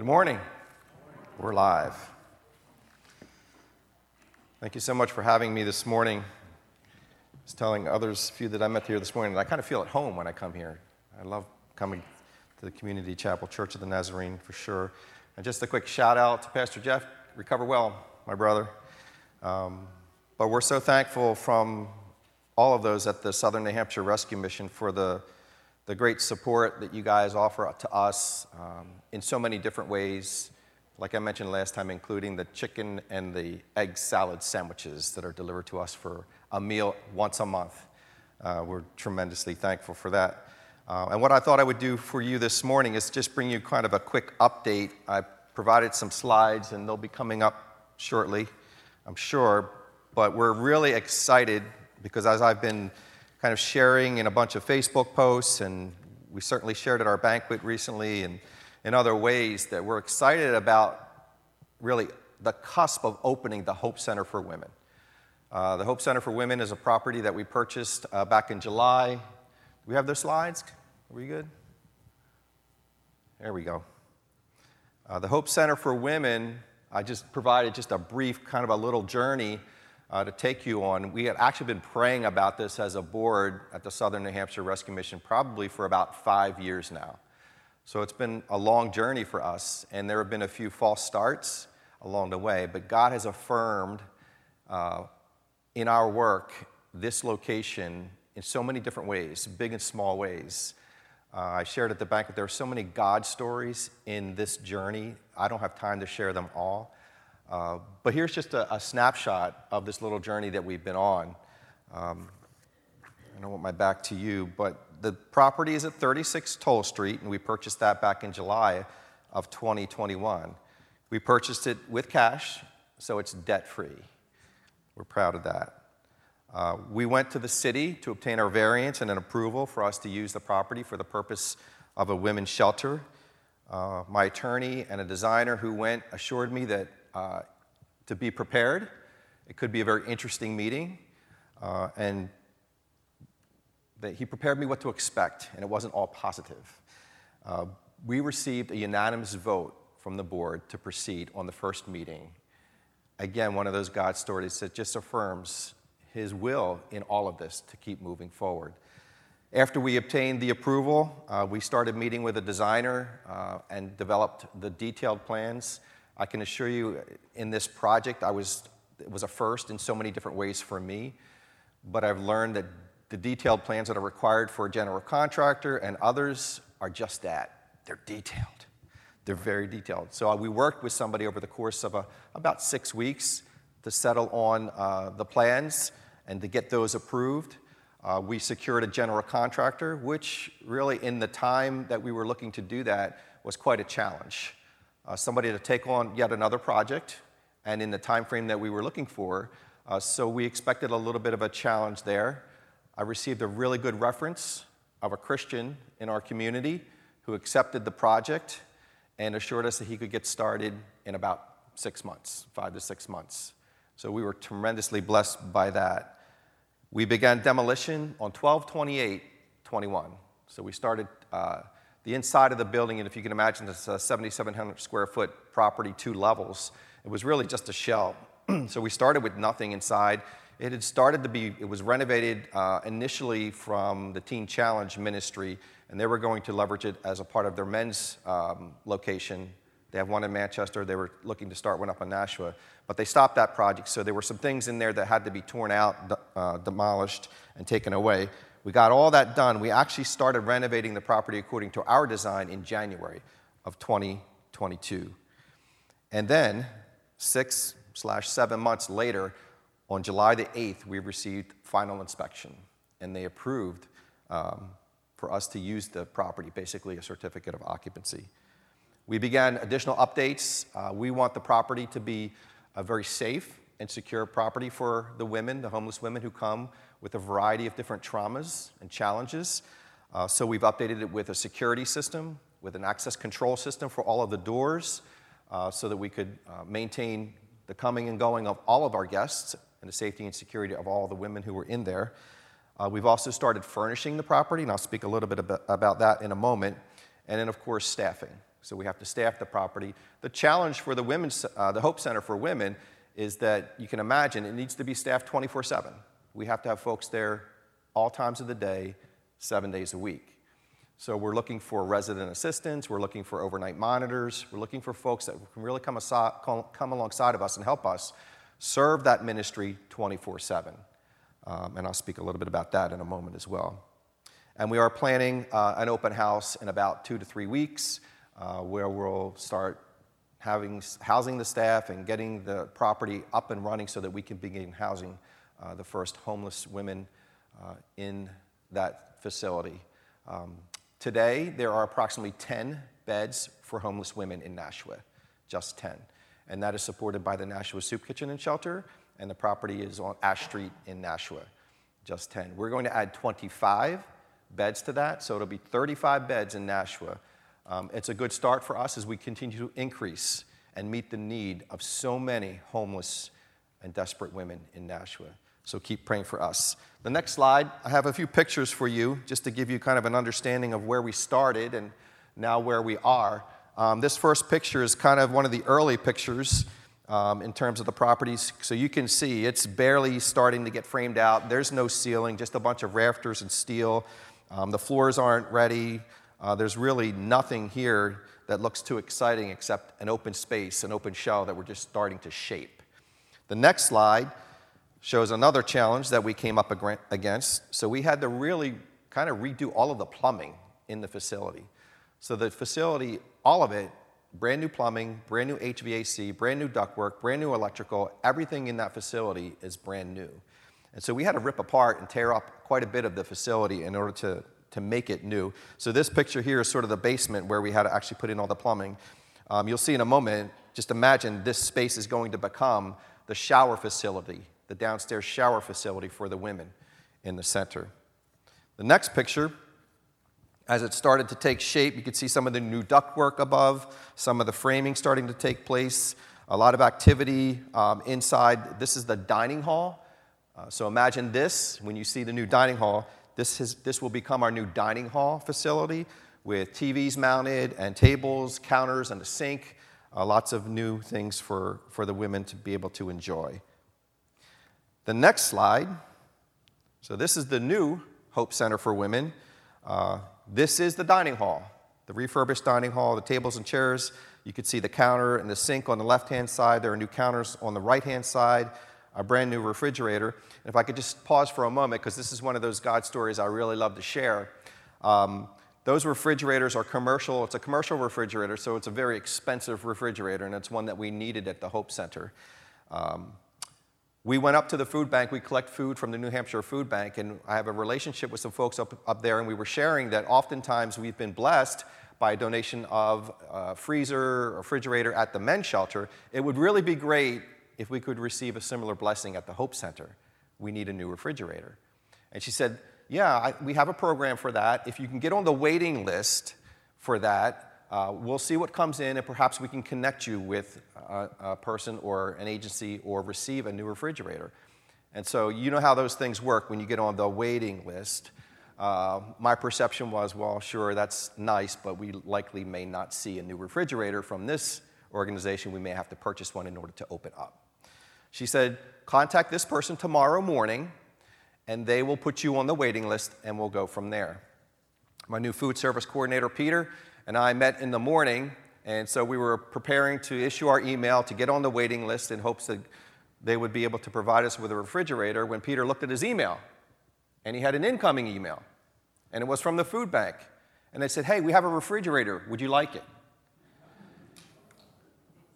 Good morning. We're live. Thank you so much for having me this morning. I was telling others, a few that I met here this morning, that I kind of feel at home when I come here. I love coming to the Community Chapel Church of the Nazarene for sure. And just a quick shout out to Pastor Jeff. Recover well, my brother. Um, but we're so thankful from all of those at the Southern New Hampshire Rescue Mission for the the great support that you guys offer to us um, in so many different ways. Like I mentioned last time, including the chicken and the egg salad sandwiches that are delivered to us for a meal once a month. Uh, we're tremendously thankful for that. Uh, and what I thought I would do for you this morning is just bring you kind of a quick update. I provided some slides, and they'll be coming up shortly, I'm sure. But we're really excited because as I've been kind of sharing in a bunch of Facebook posts, and we certainly shared at our banquet recently and in other ways that we're excited about really the cusp of opening the Hope Center for Women. Uh, the Hope Center for Women is a property that we purchased uh, back in July. Do we have the slides? Are we good? There we go. Uh, the Hope Center for Women, I just provided just a brief kind of a little journey uh, to take you on. We had actually been praying about this as a board at the Southern New Hampshire Rescue Mission probably for about five years now. So it's been a long journey for us, and there have been a few false starts along the way, but God has affirmed uh, in our work this location in so many different ways, big and small ways. Uh, I shared at the bank that there are so many God stories in this journey. I don't have time to share them all. Uh, but here's just a, a, snapshot of this little journey that we've been on. Um, I don't want my back to you, but the property is at 36 Toll Street, and we purchased that back in July of 2021. We purchased it with cash, so it's debt free. We're proud of that. Uh, we went to the city to obtain our variance and an approval for us to use the property for the purpose of a women's shelter. Uh, my attorney and a designer who went assured me that uh, to be prepared. It could be a very interesting meeting. Uh, and that he prepared me what to expect, and it wasn't all positive. Uh, we received a unanimous vote from the board to proceed on the first meeting. Again, one of those God stories that just affirms his will in all of this to keep moving forward. After we obtained the approval, uh, we started meeting with a designer uh, and developed the detailed plans I can assure you, in this project, I was, it was a first in so many different ways for me, but I've learned that the detailed plans that are required for a general contractor and others are just that. They're detailed. They're very detailed. So uh, we worked with somebody over the course of a, about six weeks to settle on uh, the plans and to get those approved. Uh, we secured a general contractor, which really, in the time that we were looking to do that, was quite a challenge uh, somebody to take on yet another project and in the time frame that we were looking for. Uh, so we expected a little bit of a challenge there. I received a really good reference of a Christian in our community who accepted the project and assured us that he could get started in about six months, five to six months. So we were tremendously blessed by that. We began demolition on 12 28 21. So we started. Uh, the inside of the building, and if you can imagine, it's a 7,700 square foot property, two levels. It was really just a shell. so we started with nothing inside. It had started to be, it was renovated uh, initially from the Teen Challenge ministry, and they were going to leverage it as a part of their men's um, location. They have one in Manchester. They were looking to start one up in Nashua, but they stopped that project. So there were some things in there that had to be torn out, uh, demolished, and taken away. We got all that done. We actually started renovating the property according to our design in January of 2022. And then, six slash seven months later, on July the 8th, we received final inspection, and they approved um, for us to use the property, basically a certificate of occupancy. We began additional updates. Uh, we want the property to be a very safe and secure property for the women, the homeless women who come with a variety of different traumas and challenges. Uh, so we've updated it with a security system, with an access control system for all of the doors, uh, so that we could uh, maintain the coming and going of all of our guests and the safety and security of all the women who were in there. Uh, we've also started furnishing the property, and I'll speak a little bit about that in a moment. And then, of course, staffing. So we have to staff the property. The challenge for the, women's, uh, the Hope Center for Women is that you can imagine it needs to be staffed 24 7. We have to have folks there all times of the day, seven days a week. So we're looking for resident assistants, we're looking for overnight monitors, we're looking for folks that can really come, come alongside of us and help us serve that ministry 24 7. Um, and I'll speak a little bit about that in a moment as well. And we are planning uh, an open house in about two to three weeks uh, where we'll start having, housing the staff and getting the property up and running so that we can begin housing uh, the first homeless women uh, in that facility. Um, today, there are approximately 10 beds for homeless women in Nashua, just 10. And that is supported by the Nashua Soup Kitchen and Shelter, and the property is on Ash Street in Nashua, just 10. We're going to add 25 beds to that, so it'll be 35 beds in Nashua. Um, it's a good start for us as we continue to increase and meet the need of so many homeless and desperate women in Nashua. So keep praying for us. The next slide, I have a few pictures for you just to give you kind of an understanding of where we started and now where we are. Um, this first picture is kind of one of the early pictures um, in terms of the properties. So you can see it's barely starting to get framed out. There's no ceiling, just a bunch of rafters and steel. Um, the floors aren't ready. Uh, there's really nothing here that looks too exciting except an open space, an open shell that we're just starting to shape. The next slide shows another challenge that we came up against. So we had to really kind of redo all of the plumbing in the facility. So the facility, all of it, brand new plumbing, brand new HVAC, brand new ductwork, brand new electrical, everything in that facility is brand new. And so we had to rip apart and tear up quite a bit of the facility in order to, to make it new. So this picture here is sort of the basement where we had to actually put in all the plumbing. Um, you'll see in a moment, just imagine this space is going to become the shower facility, the downstairs shower facility for the women in the center. The next picture, as it started to take shape, you could see some of the new ductwork above, some of the framing starting to take place, a lot of activity um, inside. This is the dining hall. Uh, so imagine this when you see the new dining hall. This, has, this will become our new dining hall facility with TVs mounted and tables, counters, and a sink. Uh, lots of new things for, for the women to be able to enjoy. The next slide. So, this is the new Hope Center for Women. Uh, this is the dining hall, the refurbished dining hall, the tables and chairs. You can see the counter and the sink on the left hand side. There are new counters on the right hand side a brand new refrigerator. And if I could just pause for a moment, because this is one of those God stories I really love to share. Um, those refrigerators are commercial. It's a commercial refrigerator, so it's a very expensive refrigerator, and it's one that we needed at the Hope Center. Um, we went up to the food bank. We collect food from the New Hampshire Food Bank, and I have a relationship with some folks up, up there, and we were sharing that oftentimes we've been blessed by a donation of a freezer, refrigerator at the men's shelter. It would really be great if we could receive a similar blessing at the Hope Center. We need a new refrigerator. And she said, Yeah, I, we have a program for that. If you can get on the waiting list for that, uh, we'll see what comes in, and perhaps we can connect you with a, a, person or an agency or receive a new refrigerator. And so, you know how those things work when you get on the waiting list. Uh, my perception was, well, sure, that's nice, but we likely may not see a new refrigerator from this organization. We may have to purchase one in order to open up. She said, Contact this person tomorrow morning, and they will put you on the waiting list, and we'll go from there. My new food service coordinator, Peter, and I met in the morning, and so we were preparing to issue our email to get on the waiting list in hopes that they would be able to provide us with a refrigerator when Peter looked at his email. And he had an incoming email, and it was from the food bank. And they said, Hey, we have a refrigerator. Would you like it?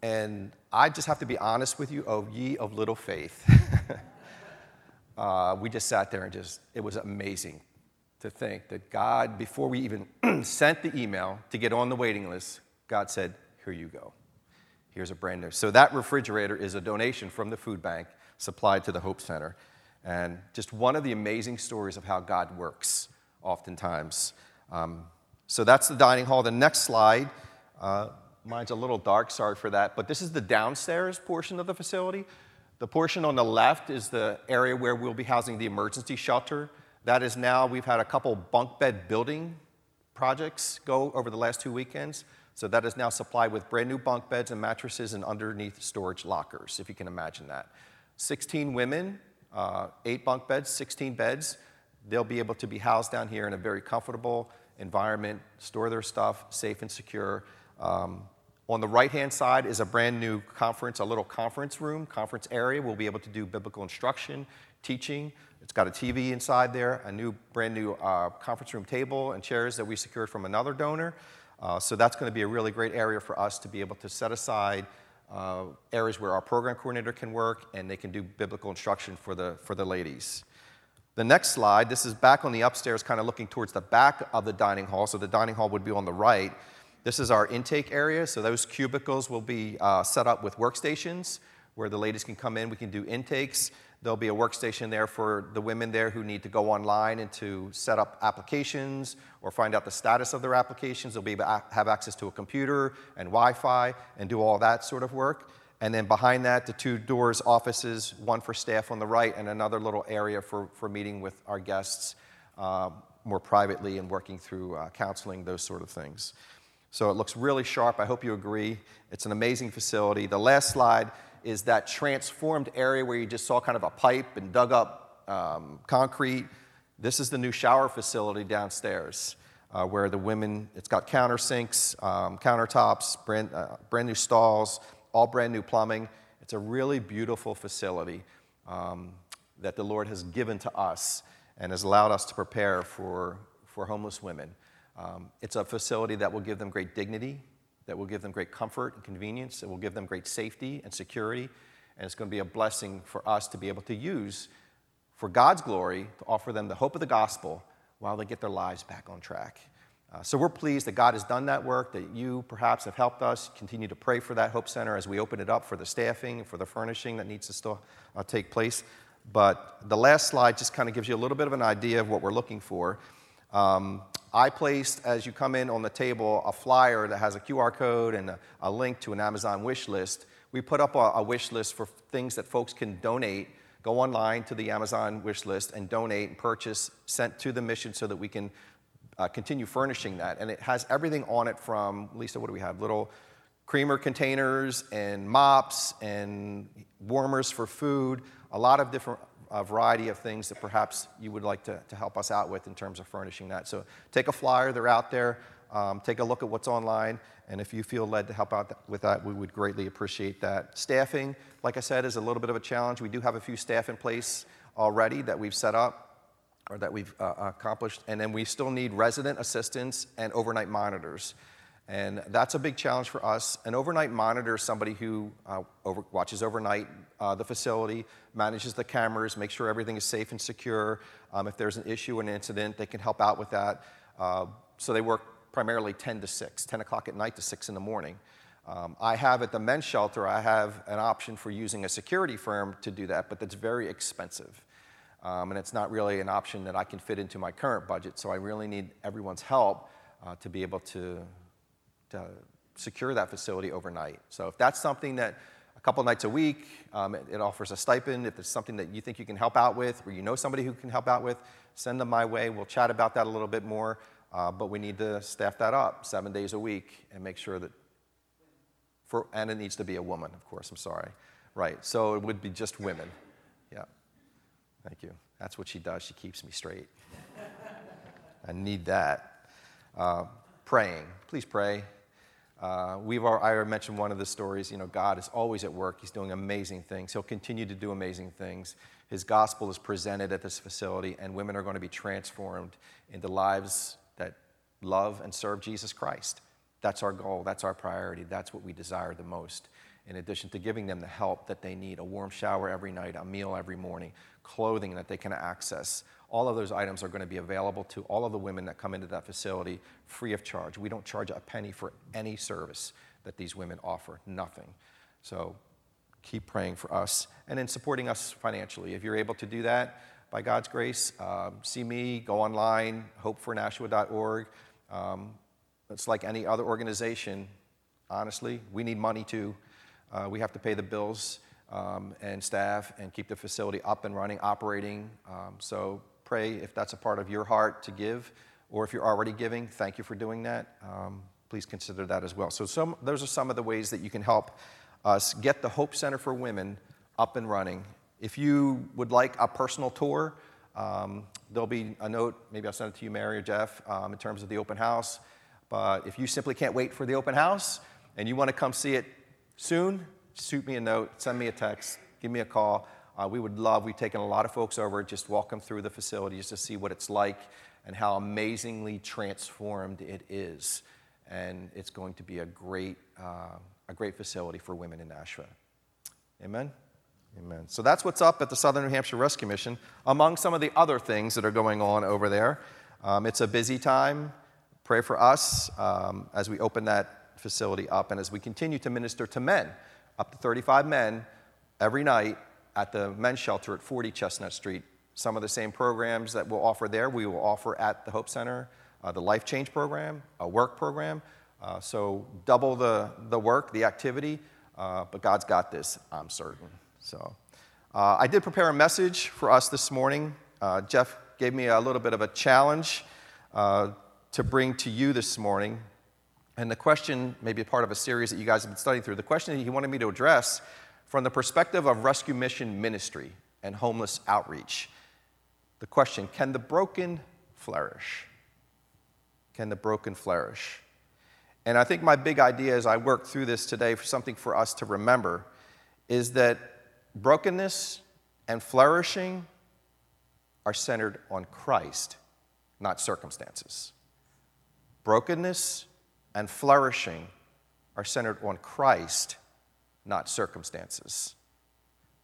And I just have to be honest with you, oh, ye of little faith. uh, we just sat there and just, it was amazing to think that God, before we even sent the email to get on the waiting list, God said, Here you go. Here's a brand new. So that refrigerator is a donation from the food bank supplied to the Hope Center. And just one of the amazing stories of how God works, oftentimes. Um, so that's the dining hall. The next slide. Uh, Mine's a little dark, sorry for that. But this is the downstairs portion of the facility. The portion on the left is the area where we'll be housing the emergency shelter. That is now, we've had a couple bunk bed building projects go over the last two weekends. So that is now supplied with brand new bunk beds and mattresses and underneath storage lockers, if you can imagine that. 16 women, uh, eight bunk beds, 16 beds. They'll be able to be housed down here in a very comfortable environment, store their stuff safe and secure. Um, on the right hand side is a brand new conference, a little conference room, conference area. We'll be able to do biblical instruction, teaching. It's got a TV inside there, a new, brand new uh, conference room table and chairs that we secured from another donor. Uh, so that's going to be a really great area for us to be able to set aside uh, areas where our program coordinator can work and they can do biblical instruction for the, for the ladies. The next slide, this is back on the upstairs, kind of looking towards the back of the dining hall. So the dining hall would be on the right. This is our intake area. So those cubicles will be uh, set up with workstations where the ladies can come in. We can do intakes. There'll be a workstation there for the women there who need to go online and to set up applications or find out the status of their applications. They'll be able to have access to a computer and Wi Fi and do all that sort of work. And then behind that, the two doors, offices, one for staff on the right, and another little area for, for meeting with our guests uh, more privately and working through uh, counseling, those sort of things. So it looks really sharp. I hope you agree. It's an amazing facility. The last slide is that transformed area where you just saw kind of a pipe and dug up um, concrete. This is the new shower facility downstairs. Uh, where the women, it's got countersinks, um, countertops, brand, uh, brand new stalls, all brand new plumbing. It's a really beautiful facility um, that the Lord has given to us and has allowed us to prepare for, for homeless women. Um, it's a facility that will give them great dignity, that will give them great comfort and convenience, it will give them great safety and security, and it's going to be a blessing for us to be able to use for God's glory to offer them the hope of the gospel while they get their lives back on track. Uh, so we're pleased that God has done that work, that you perhaps have helped us. Continue to pray for that Hope Center as we open it up for the staffing, for the furnishing that needs to still uh, take place. But the last slide just kind of gives you a little bit of an idea of what we're looking for. Um, I placed, as you come in on the table, a flyer that has a QR code and a, a link to an Amazon wish list. We put up a, a wish list for things that folks can donate go online to the Amazon wish list and donate and purchase, sent to the mission so that we can uh, continue furnishing that. And it has everything on it from, Lisa, what do we have? Little creamer containers and mops and warmers for food, a lot of different a variety of things that perhaps you would like to, to help us out with in terms of furnishing that. So take a flyer, they're out there. Um, take a look at what's online, and if you feel led to help out with that, we would greatly appreciate that. Staffing, like I said, is a little bit of a challenge. We do have a few staff in place already that we've set up or that we've uh, accomplished. And then we still need resident assistants and overnight monitors. And that's a big challenge for us. An overnight monitor is somebody who uh, over, watches overnight uh, the facility, manages the cameras, makes sure everything is safe and secure. Um, if there's an issue, an incident, they can help out with that. Uh, so they work primarily 10 to 6, 10 o'clock at night to 6 in the morning. Um, I have at the men's shelter, I have an option for using a security firm to do that, but that's very expensive. Um, and it's not really an option that I can fit into my current budget. So I really need everyone's help uh, to be able to, to secure that facility overnight. So if that's something that a couple nights a week, um, it, it, offers a stipend. If it's something that you think you can help out with, or you know somebody who can help out with, send them my way. We'll chat about that a little bit more. Uh, but we need to staff that up seven days a week and make sure that, for, and it needs to be a woman, of course, I'm sorry. Right, so it would be just women. Yeah. Thank you. That's what she does. She keeps me straight. I need that. Uh, praying. Please pray. Uh, we've I mentioned one of the stories. You know, God is always at work. He's doing amazing things. He'll continue to do amazing things. His gospel is presented at this facility, and women are going to be transformed into lives that love and serve Jesus Christ. That's our goal. That's our priority. That's what we desire the most in addition to giving them the help that they need a warm shower every night, a meal every morning, clothing that they can access. All of those items are going to be available to all of the women that come into that facility free of charge. We don't charge a penny for any service that these women offer, nothing. So keep praying for us and in supporting us financially. If you're able to do that, by God's grace, uh, see me, go online, hopefornashua.org. Um, it's like any other organization, honestly. We need money too. Uh, we have to pay the bills um, and staff and keep the facility up and running, operating. Um, so pray if that's a part of your heart to give, or if you're already giving, thank you for doing that. Um, please consider that as well. So, some, those are some of the ways that you can help us get the Hope Center for Women up and running. If you would like a personal tour, um, there'll be a note, maybe I'll send it to you, Mary or Jeff, um, in terms of the open house. But if you simply can't wait for the open house and you want to come see it soon, shoot me a note, send me a text, give me a call. Uh, we would love, we've taken a lot of folks over, just walk them through the facilities to see what it's like and how amazingly transformed it is. And it's going to be a great, uh, a great facility for women in Nashua. Amen? Amen. So that's what's up at the Southern New Hampshire Rescue Mission, among some of the other things that are going on over there. Um, it's a busy time. Pray for us um, as we open that facility up and as we continue to minister to men, up to 35 men every night at the men's shelter at 40 Chestnut Street. Some of the same programs that we'll offer there, we will offer at the Hope Center uh, the Life Change program, a work program. Uh, so double the, the work, the activity, uh, but God's got this, I'm certain. So uh, I did prepare a message for us this morning. Uh, Jeff gave me a little bit of a challenge uh, to bring to you this morning. And the question, maybe part of a series that you guys have been studying through, the question that he wanted me to address from the perspective of rescue mission ministry and homeless outreach. The question can the broken flourish? Can the broken flourish? And I think my big idea as I work through this today for something for us to remember is that brokenness and flourishing are centered on Christ, not circumstances. Brokenness and flourishing are centered on Christ, not circumstances.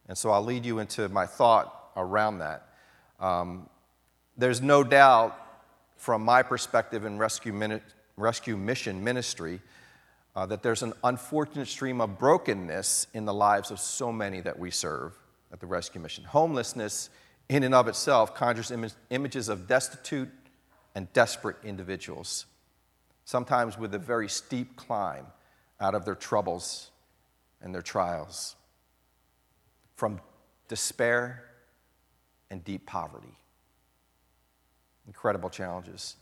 And so I'll lead you into my thought around that. Um, there's no doubt, from my perspective in rescue, mini- rescue mission ministry, uh, that there's an unfortunate stream of brokenness in the lives of so many that we serve at the rescue mission. Homelessness, in and of itself, conjures Im- images of destitute and desperate individuals sometimes with a very steep climb out of their troubles and their trials, from despair and deep poverty. Incredible challenges.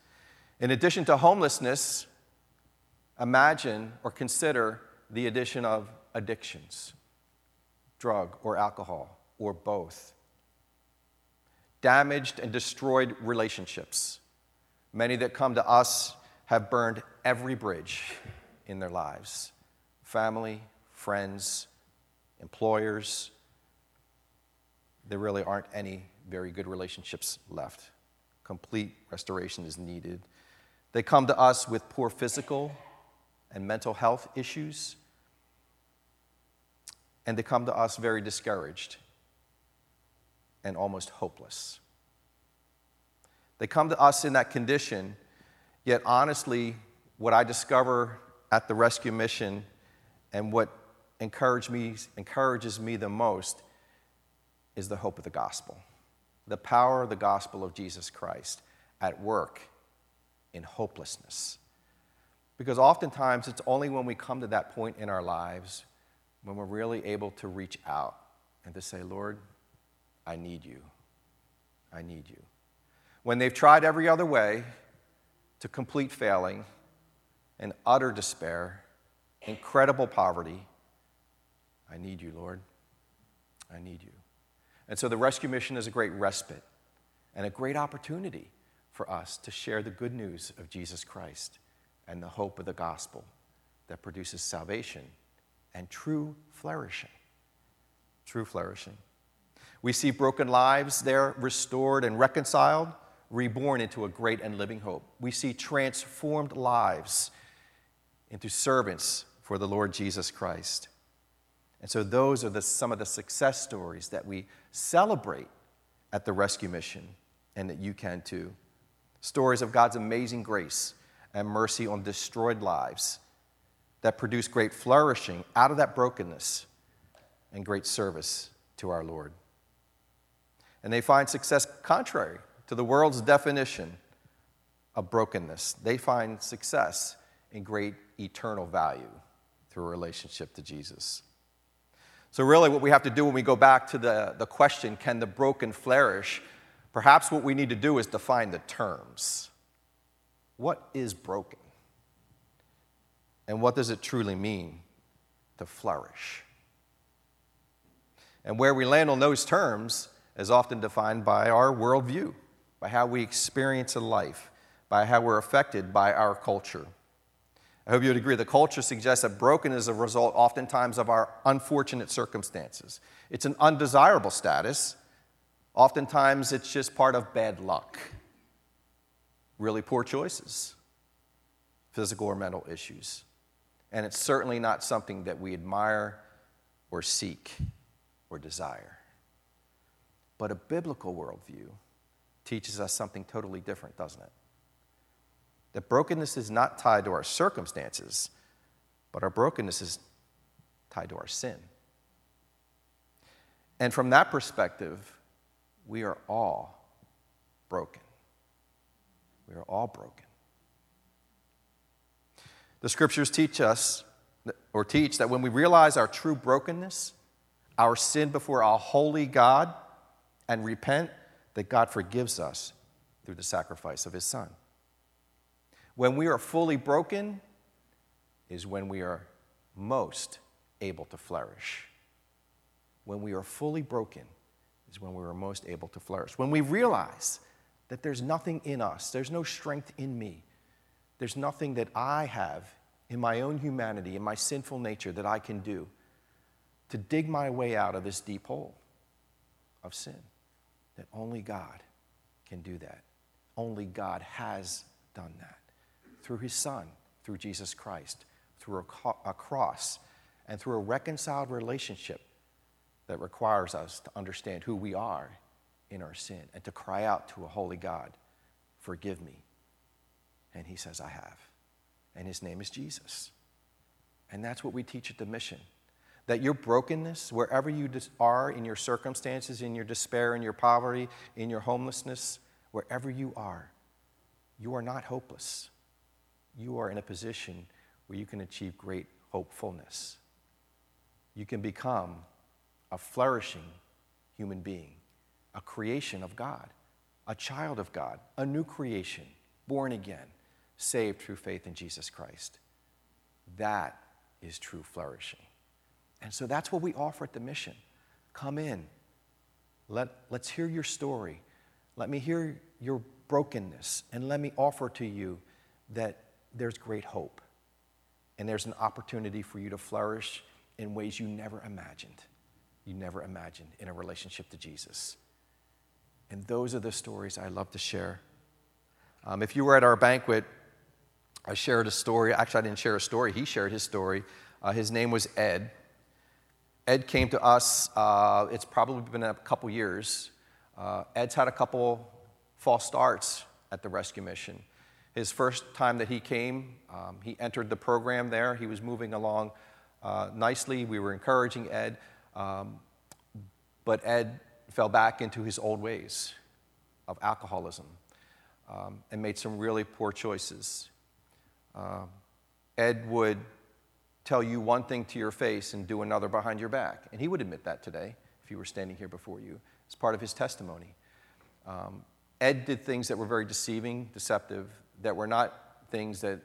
In addition to homelessness, imagine or consider the addition of addictions, drug or alcohol, or both. Damaged and destroyed relationships. Many that come to us have burned every bridge in their lives family, friends, employers. There really aren't any very good relationships left. Complete restoration is needed. They come to us with poor physical and mental health issues, and they come to us very discouraged and almost hopeless. They come to us in that condition Yet, honestly, what I discover at the rescue mission and what encourage me, encourages me the most is the hope of the gospel, the power of the gospel of Jesus Christ at work in hopelessness. Because oftentimes it's only when we come to that point in our lives when we're really able to reach out and to say, Lord, I need you. I need you. When they've tried every other way, to complete failing and utter despair, incredible poverty. I need you, Lord. I need you. And so the rescue mission is a great respite and a great opportunity for us to share the good news of Jesus Christ and the hope of the gospel that produces salvation and true flourishing. True flourishing. We see broken lives there restored and reconciled reborn into a great and living hope. We see transformed lives into servants for the Lord Jesus Christ. And so, those are the, some of the success stories that we celebrate at the rescue mission, and that you can too. Stories of God's amazing grace and mercy on destroyed lives that produce great flourishing out of that brokenness and great service to our Lord. And they find success contrary to the world's definition of brokenness. They find success in great eternal value through a relationship to Jesus. So, really, what we have to do when we go back to the, the question, can the broken flourish? Perhaps what we need to do is define the terms. What is broken? And what does it truly mean to flourish? And where we land on those terms is often defined by our worldview, by how we experience a life, by how we're affected by our culture. I hope you would agree the culture suggests that broken is a result, oftentimes, of our unfortunate circumstances. It's an undesirable status. Oftentimes, it's just part of bad luck, really poor choices, physical or mental issues. And it's certainly not something that we admire or seek or desire. But a biblical worldview teaches us something totally different, doesn't it? That brokenness is not tied to our circumstances, but our brokenness is tied to our sin. And from that perspective, we are all broken. We are all broken. The scriptures teach us, or teach, that when we realize our true brokenness, our sin before a holy God, and repent, that God forgives us through the sacrifice of his Son. When we are fully broken is when we are most able to flourish. When we are fully broken is when we are most able to flourish. When we realize that there's nothing in us, there's no strength in me, there's nothing that I have in my own humanity, in my sinful nature, that I can do to dig my way out of this deep hole of sin. That only God can do that. Only God has done that through his Son, through Jesus Christ, through a, cross, and through a reconciled relationship that requires us to understand who we are in our sin and to cry out to a holy God, Forgive me. And he says, I have. And his name is Jesus. And that's what we teach at the mission. That your brokenness, wherever you are in your circumstances, in your despair, in your poverty, in your homelessness, wherever you are, you are not hopeless you are in a position where you can achieve great hopefulness. You can become a flourishing human being, a creation of God, a child of God, a new creation, born again, saved through faith in Jesus Christ. That is true flourishing. And so that's what we offer at the mission. Come in. Let, let's hear your story. Let me hear your brokenness, and let me offer to you that there's great hope. And there's an opportunity for you to flourish in ways you never imagined. You never imagined in a relationship to Jesus. And those are the stories I love to share. Um, if you were at our banquet, I shared a story. Actually, I didn't share a story. He shared his story. Uh, his name was Ed. Ed came to us, uh, it's probably been a couple years. Uh, Ed's had a couple false starts at the rescue mission. His first time that he came, um, he entered the program there. He was moving along uh, nicely. We were encouraging Ed, um, but Ed fell back into his old ways of alcoholism um, and made some really poor choices. Uh, Ed would tell you one thing to your face and do another behind your back. And he would admit that today if he were standing here before you. It's part of his testimony. Um, Ed did things that were very deceiving, deceptive, that were not things that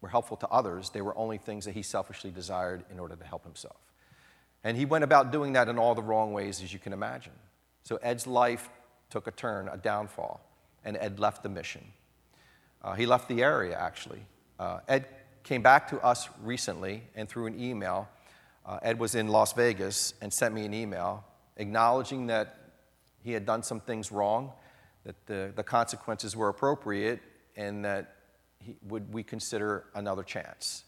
were helpful to others, they were only things that he selfishly desired in order to help himself. And he went about doing that in all the wrong ways, as you can imagine. So Ed's life took a turn, a downfall, and Ed left the mission. Uh, he left the area, actually. Uh, Ed came back to us recently, and through an email, uh, Ed was in Las Vegas and sent me an email acknowledging that he had done some things wrong, that the, the consequences were appropriate, and that he, would we consider another chance?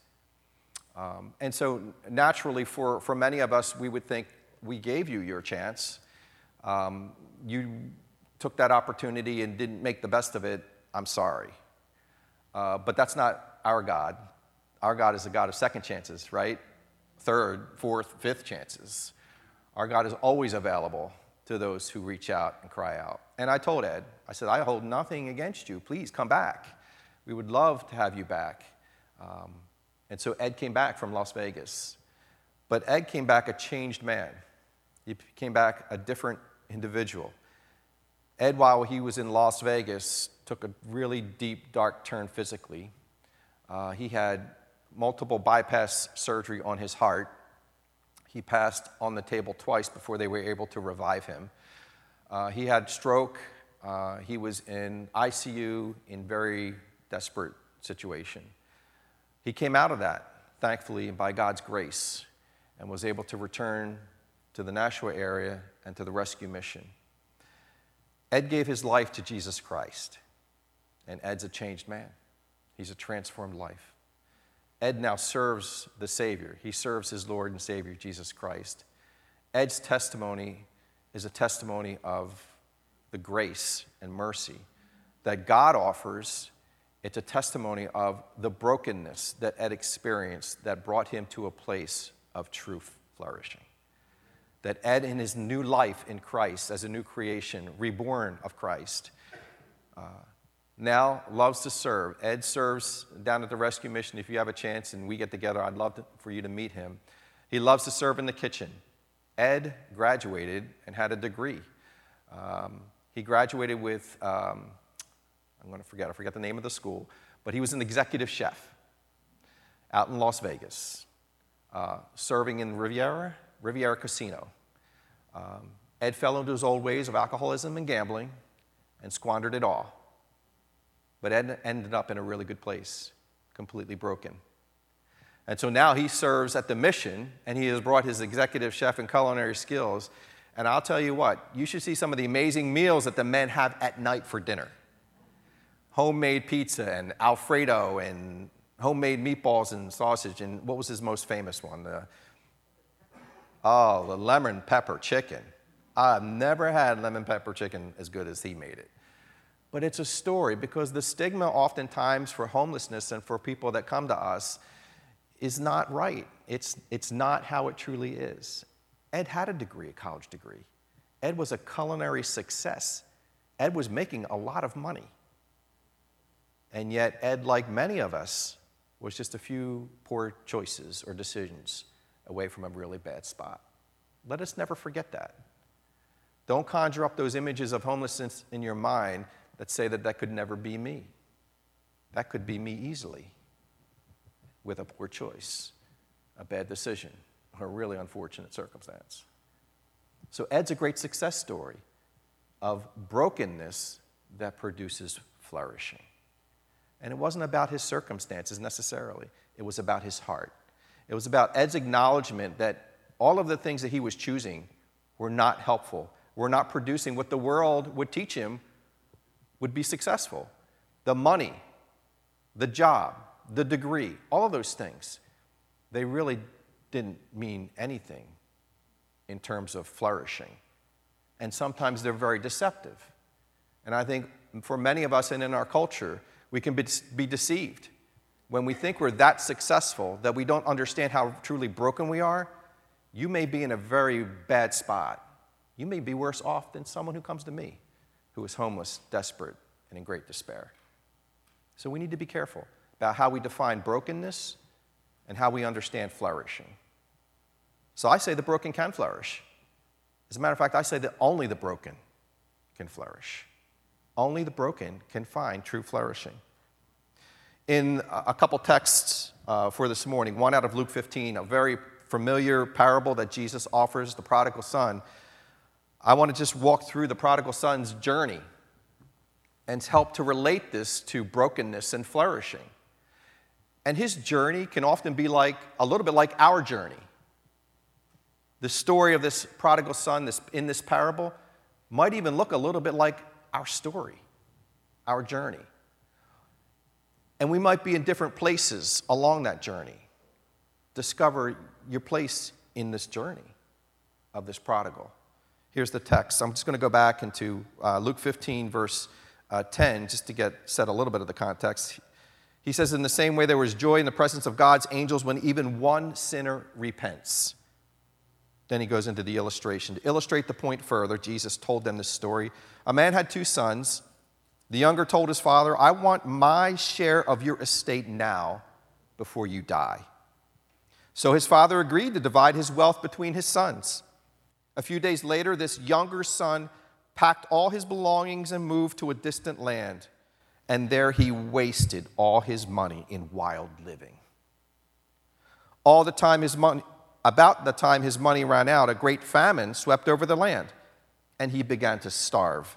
Um, and so, naturally, for, for many of us, we would think we gave you your chance. Um, you took that opportunity and didn't make the best of it. I'm sorry. Uh, but that's not our God. Our God is a God of second chances, right? Third, fourth, fifth chances. Our God is always available to those who reach out and cry out. And I told Ed, I said, I hold nothing against you. Please come back. We would love to have you back. Um, and so Ed came back from Las Vegas. But Ed came back a changed man. He came back a different individual. Ed, while he was in Las Vegas, took a really deep, dark turn physically. Uh, he had multiple bypass surgery on his heart. He passed on the table twice before they were able to revive him. Uh, he had stroke. Uh, he was in ICU in very desperate situation. He came out of that, thankfully, by God's grace, and was able to return to the Nashua area and to the rescue mission. Ed gave his life to Jesus Christ, and Ed's a changed man. He's a transformed life. Ed now serves the Savior. He serves his Lord and Savior, Jesus Christ. Ed's testimony is a testimony of the grace and mercy that God offers. It's a testimony of the brokenness that Ed experienced that brought him to a place of true flourishing. That Ed, in his new life in Christ, as a new creation, reborn of Christ, uh, now loves to serve. Ed serves down at the rescue mission. If you have a chance and we get together, I'd love to, for you to meet him. He loves to serve in the kitchen. Ed graduated and had a degree. Um, he graduated with, um, I'm going to forget, I forget the name of the school, but he was an executive chef out in Las Vegas, uh, serving in Riviera, Riviera Casino. Um, Ed fell into his old ways of alcoholism and gambling and squandered it all but Ed ended up in a really good place, completely broken. And so now he serves at the mission, and he has brought his executive chef and culinary skills. And I'll tell you what, you should see some of the amazing meals that the men have at night for dinner homemade pizza, and Alfredo, and homemade meatballs and sausage. And what was his most famous one? The, oh, the lemon pepper chicken. I've never had lemon pepper chicken as good as he made it but it's a story because the stigma, oftentimes, for homelessness and for people that come to us is not right. It's, it's not how it truly is. Ed had a degree, a college degree. Ed was a culinary success. Ed was making a lot of money. And yet, Ed, like many of us, was just a few poor choices or decisions away from a really bad spot. Let us never forget that. Don't conjure up those images of homelessness in your mind that say that that could never be me. That could be me easily with a poor choice, a bad decision, or a really unfortunate circumstance. So, Ed's a great success story of brokenness that produces flourishing. And it wasn't about his circumstances necessarily, it was about his heart. It was about Ed's acknowledgement that all of the things that he was choosing were not helpful, were not producing what the world would teach him would be successful. The money, the job, the degree, all of those things, they really didn't mean anything in terms of flourishing. And sometimes they're very deceptive. And I think for many of us and in our culture, we can be, be deceived. When we think we're that successful that we don't understand how truly broken we are, you may be in a very bad spot. You may be worse off than someone who comes to me who is homeless, desperate, and in great despair. So we need to be careful about how we define brokenness and how we understand flourishing. So I say the broken can flourish. As a matter of fact, I say that only the broken can flourish. Only the broken can find true flourishing. In a couple texts uh, for this morning, one out of Luke 15, a very familiar parable that Jesus offers, the prodigal son, I want to just walk through the prodigal son's journey and help to relate this to brokenness and flourishing. And his journey can often be like a little bit like our journey. The story of this prodigal son this, in this parable might even look a little bit like our story, our journey. And we might be in different places along that journey. Discover your place in this journey of this prodigal. Here's the text. I'm just going to go back into uh, Luke 15, verse uh, 10, just to get set a little bit of the context. He says, In the same way, there was joy in the presence of God's angels when even one sinner repents. Then he goes into the illustration. To illustrate the point further, Jesus told them this story. A man had two sons. The younger told his father, I want my share of your estate now before you die. So his father agreed to divide his wealth between his sons. A few days later, this younger son packed all his belongings and moved to a distant land. And there he wasted all his money in wild living. All the time his money, about the time his money ran out, a great famine swept over the land, and he began to starve.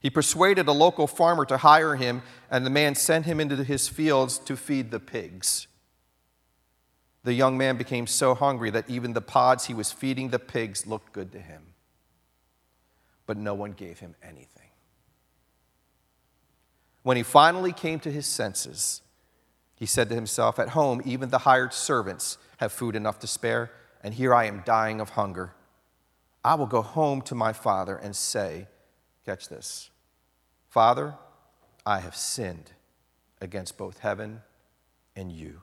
He persuaded a local farmer to hire him, and the man sent him into his fields to feed the pigs. The young man became so hungry that even the pods he was feeding the pigs looked good to him. But no one gave him anything. When he finally came to his senses, he said to himself, At home, even the hired servants have food enough to spare, and here I am dying of hunger. I will go home to my father and say, Catch this, Father, I have sinned against both heaven and you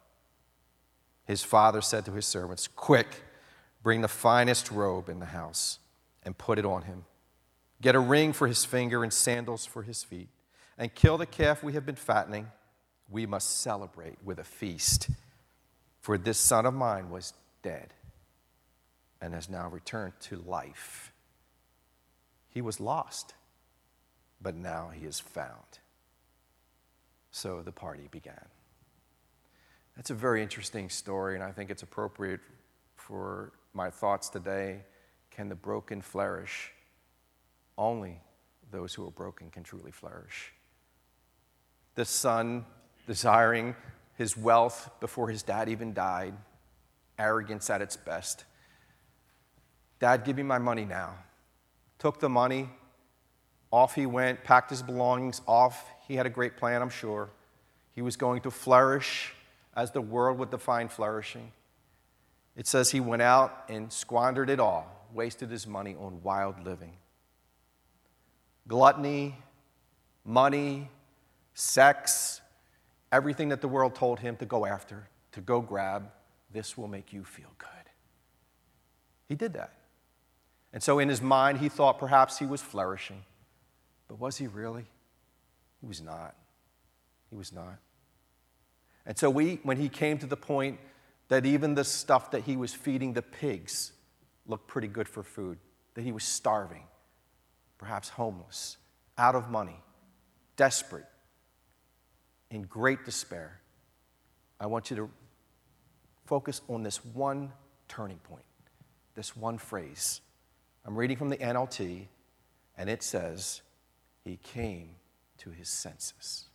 his father said to his servants, Quick, bring the finest robe in the house and put it on him. Get a ring for his finger and sandals for his feet, and kill the calf we have been fattening. We must celebrate with a feast. For this son of mine was dead and has now returned to life. He was lost, but now he is found. So the party began. That's a very interesting story, and I think it's appropriate for my thoughts today. Can the broken flourish? Only those who are broken can truly flourish. The son desiring his wealth before his dad even died, arrogance at its best. Dad, give me my money now. Took the money, off he went, packed his belongings, off. He had a great plan, I'm sure. He was going to flourish as the world would define flourishing. It says he went out and squandered it all, wasted his money on wild living. Gluttony, money, sex, everything that the world told him to go after, to go grab, this will make you feel good. He did that. And so in his mind, he thought perhaps he was flourishing. But was he really? He was not. He was not. And so we, when he came to the point that even the stuff that he was feeding the pigs looked pretty good for food, that he was starving, perhaps homeless, out of money, desperate, in great despair, I want you to focus on this one turning point, this one phrase. I'm reading from the NLT, and it says, He came to his senses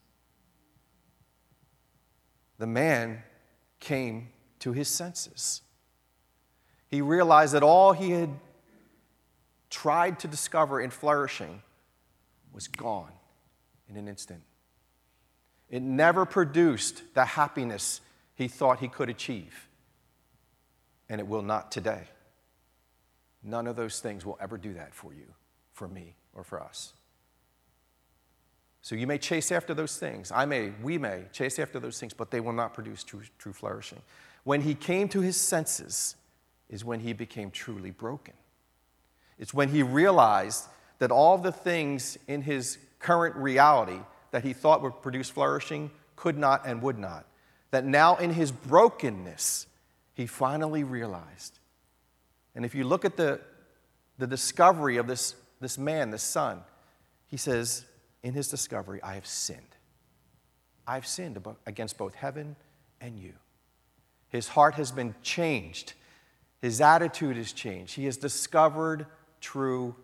the man came to his senses. He realized that all he had tried to discover in flourishing was gone in an instant. It never produced the happiness he thought he could achieve, and it will not today. None of those things will ever do that for you, for me, or for us. So you may chase after those things. I may, we may chase after those things, but they will not produce true, true flourishing. When he came to his senses, is when he became truly broken. It's when he realized that all the things in his current reality that he thought would produce flourishing could not and would not. That now, in his brokenness, he finally realized. And if you look at the, the discovery of this, this man, this son, he says, in his discovery, I have sinned. I've sinned against both heaven and you. His heart has been changed, his attitude has changed. He has discovered true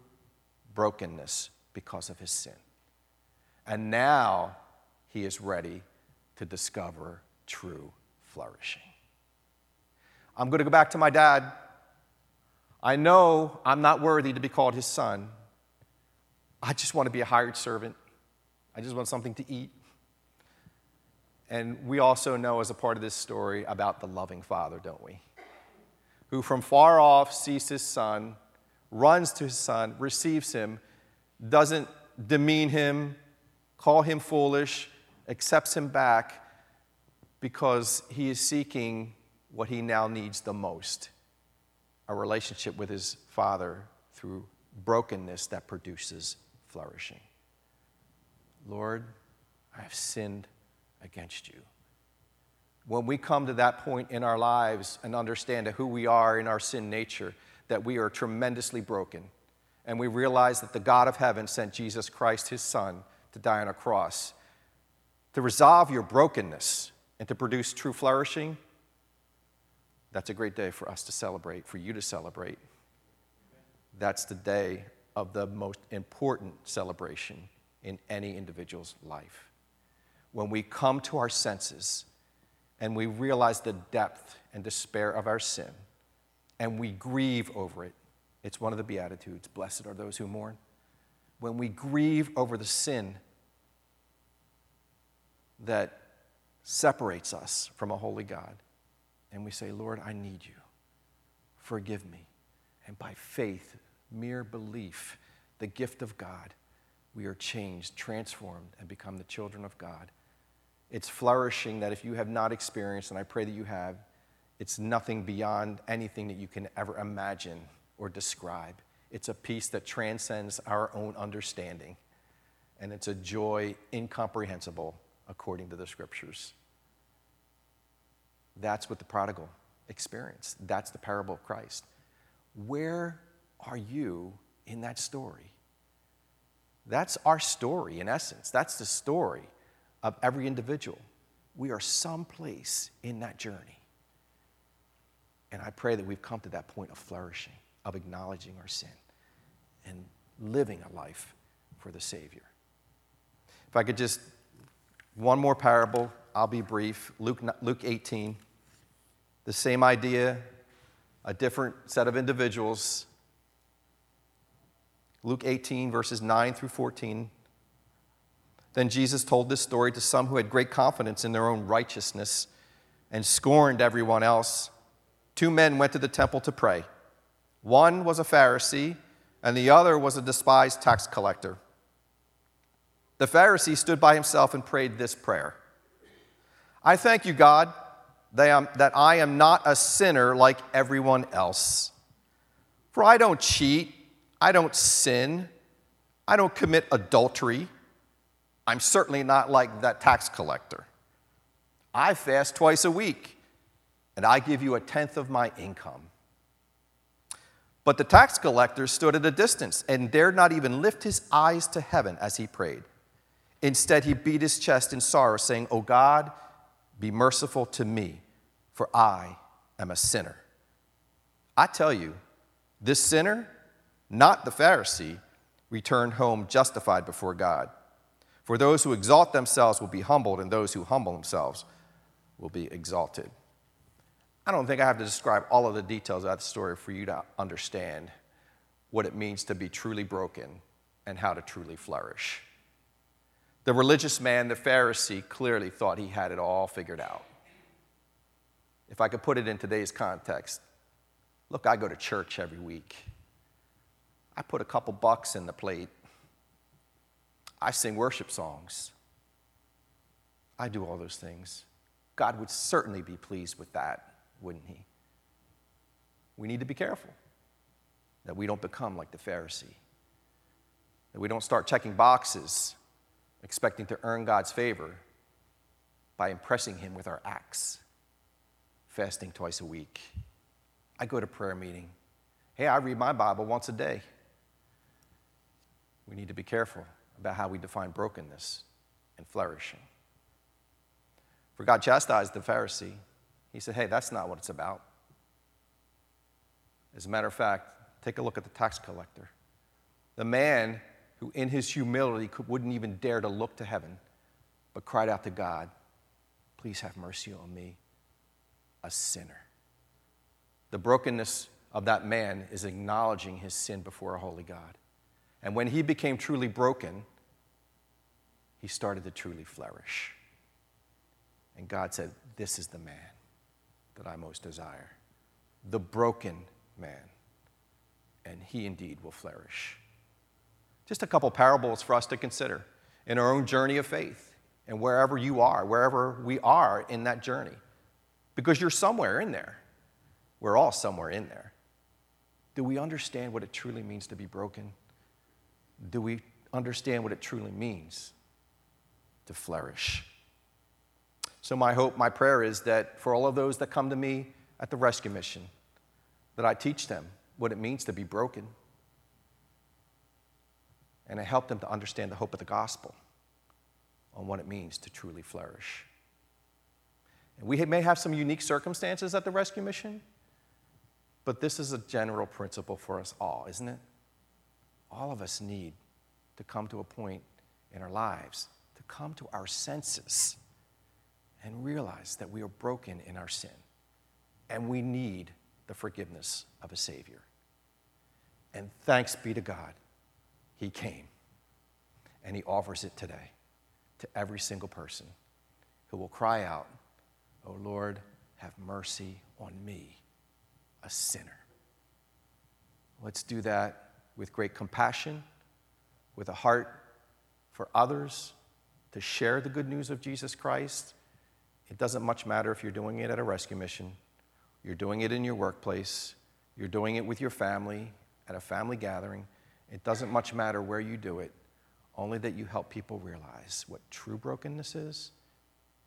brokenness because of his sin. And now he is ready to discover true flourishing. I'm going to go back to my dad. I know I'm not worthy to be called his son. I just want to be a hired servant. I just want something to eat. And we also know, as a part of this story, about the loving Father, don't we? Who from far off sees his son, runs to his son, receives him, doesn't demean him, call him foolish, accepts him back, because he is seeking what he now needs the most a relationship with his Father through brokenness that produces flourishing. Lord, I have sinned against you. When we come to that point in our lives and understand who we are in our sin nature, that we are tremendously broken, and we realize that the God of heaven sent Jesus Christ, his Son, to die on a cross, to resolve your brokenness and to produce true flourishing, that's a great day for us to celebrate, for you to celebrate. That's the day of the most important celebration in any individual's life. When we come to our senses and we realize the depth and despair of our sin and we grieve over it, it's one of the Beatitudes Blessed are those who mourn. When we grieve over the sin that separates us from a holy God, and we say, Lord, I need you, forgive me. And by faith, mere belief, the gift of God, we are changed, transformed, and become the children of God. It's flourishing that if you have not experienced, and I pray that you have, it's nothing beyond anything that you can ever imagine or describe. It's a peace that transcends our own understanding, and it's a joy incomprehensible according to the scriptures. That's what the prodigal experienced. That's the parable of Christ. Where are you in that story? That's our story in essence. That's the story of every individual. We are someplace in that journey. And I pray that we've come to that point of flourishing, of acknowledging our sin, and living a life for the Savior. If I could just, one more parable, I'll be brief. Luke, Luke 18, the same idea, a different set of individuals Luke 18, verses 9 through 14. Then Jesus told this story to some who had great confidence in their own righteousness and scorned everyone else. Two men went to the temple to pray. One was a Pharisee, and the other was a despised tax collector. The Pharisee stood by himself and prayed this prayer I thank you, God, that I am not a sinner like everyone else. For I don't cheat I don't sin. I don't commit adultery. I'm certainly not like that tax collector. I fast twice a week, and I give you a tenth of my income. But the tax collector stood at a distance and dared not even lift his eyes to heaven as he prayed. Instead, he beat his chest in sorrow, saying, O God, be merciful to me, for I am a sinner. I tell you, this sinner not the Pharisee, returned home justified before God. For those who exalt themselves will be humbled, and those who humble themselves will be exalted. I don't think I have to describe all of the details of that story for you to understand what it means to be truly broken and how to truly flourish. The religious man, the Pharisee, clearly thought he had it all figured out. If I could put it in today's context, look, I go to church every week. I put a couple bucks in the plate. I sing worship songs. I do all those things. God would certainly be pleased with that, wouldn't He? We need to be careful that we don't become like the Pharisee, that we don't start checking boxes expecting to earn God's favor by impressing Him with our acts, fasting twice a week. I go to prayer meeting. Hey, I read my Bible once a day. We need to be careful about how we define brokenness and flourishing. For God chastised the Pharisee. He said, Hey, that's not what it's about. As a matter of fact, take a look at the tax collector. The man who, in his humility, wouldn't even dare to look to heaven, but cried out to God, Please have mercy on me, a sinner. The brokenness of that man is acknowledging his sin before a holy God. And when he became truly broken, he started to truly flourish. And God said, This is the man that I most desire, the broken man. And he indeed will flourish. Just a couple parables for us to consider in our own journey of faith. and wherever you are, wherever we are in that journey, because you're somewhere in there. We're all somewhere in there. Do we understand what it truly means to be broken? Do we understand what it truly means to flourish? So, my hope, my prayer is that for all of those that come to me at the rescue mission, that I teach them what it means to be broken and I help them to understand the hope of the gospel on what it means to truly flourish. And we may have some unique circumstances at the rescue mission, but this is a general principle for us all, isn't it? All of us need to come to a point in our lives, to come to our senses and realize that we are broken in our sin and we need the forgiveness of a Savior. And thanks be to God, He came and He offers it today to every single person who will cry out, Oh Lord, have mercy on me, a sinner. Let's do that with great compassion, with a heart for others, to share the good news of Jesus Christ. It doesn't much matter if you're doing it at a rescue mission, you're doing it in your workplace, you're doing it with your family, at a family gathering. It doesn't much matter where you do it, only that you help people realize what true brokenness is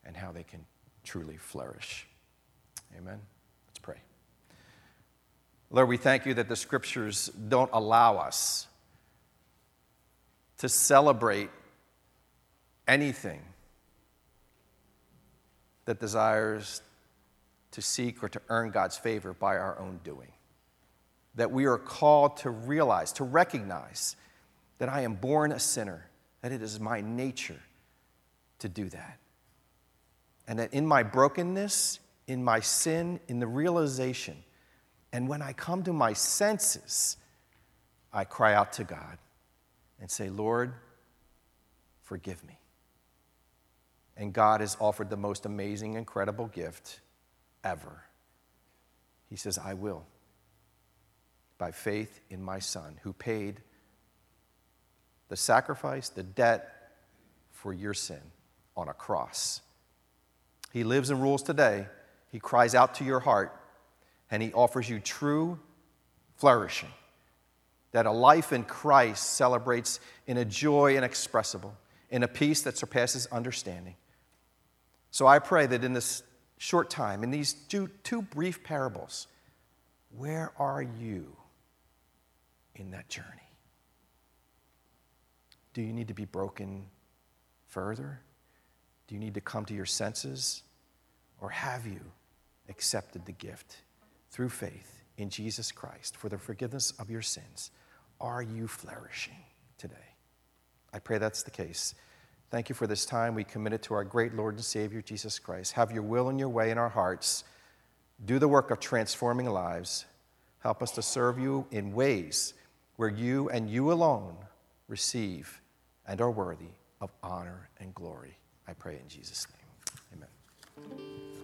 and how they can truly flourish. Amen. Let's pray. Lord, we thank you that the scriptures don't allow us to celebrate anything that desires to seek or to earn God's favor by our own doing. That we are called to realize, to recognize that I am born a sinner, that it is my nature to do that. And that in my brokenness, in my sin, in the realization, and when I come to my senses, I cry out to God and say, Lord, forgive me. And God has offered the most amazing, incredible gift ever. He says, I will, by faith in my Son, who paid the sacrifice, the debt for your sin on a cross. He lives and rules today. He cries out to your heart and he offers you true flourishing. That a life in Christ celebrates in a joy inexpressible, in a peace that surpasses understanding. So I pray that in this short time, in these two, two brief parables, where are you in that journey? Do you need to be broken further? Do you need to come to your senses? Or have you accepted the gift through faith in Jesus Christ for the forgiveness of your sins? Are you flourishing today? I pray that's the case. Thank you for this time we commit it to our great Lord and Savior, Jesus Christ. Have your will and your way in our hearts. Do the work of transforming lives. Help us to serve you in ways where you and you alone receive and are worthy of honor and glory. I pray in Jesus' name. Amen.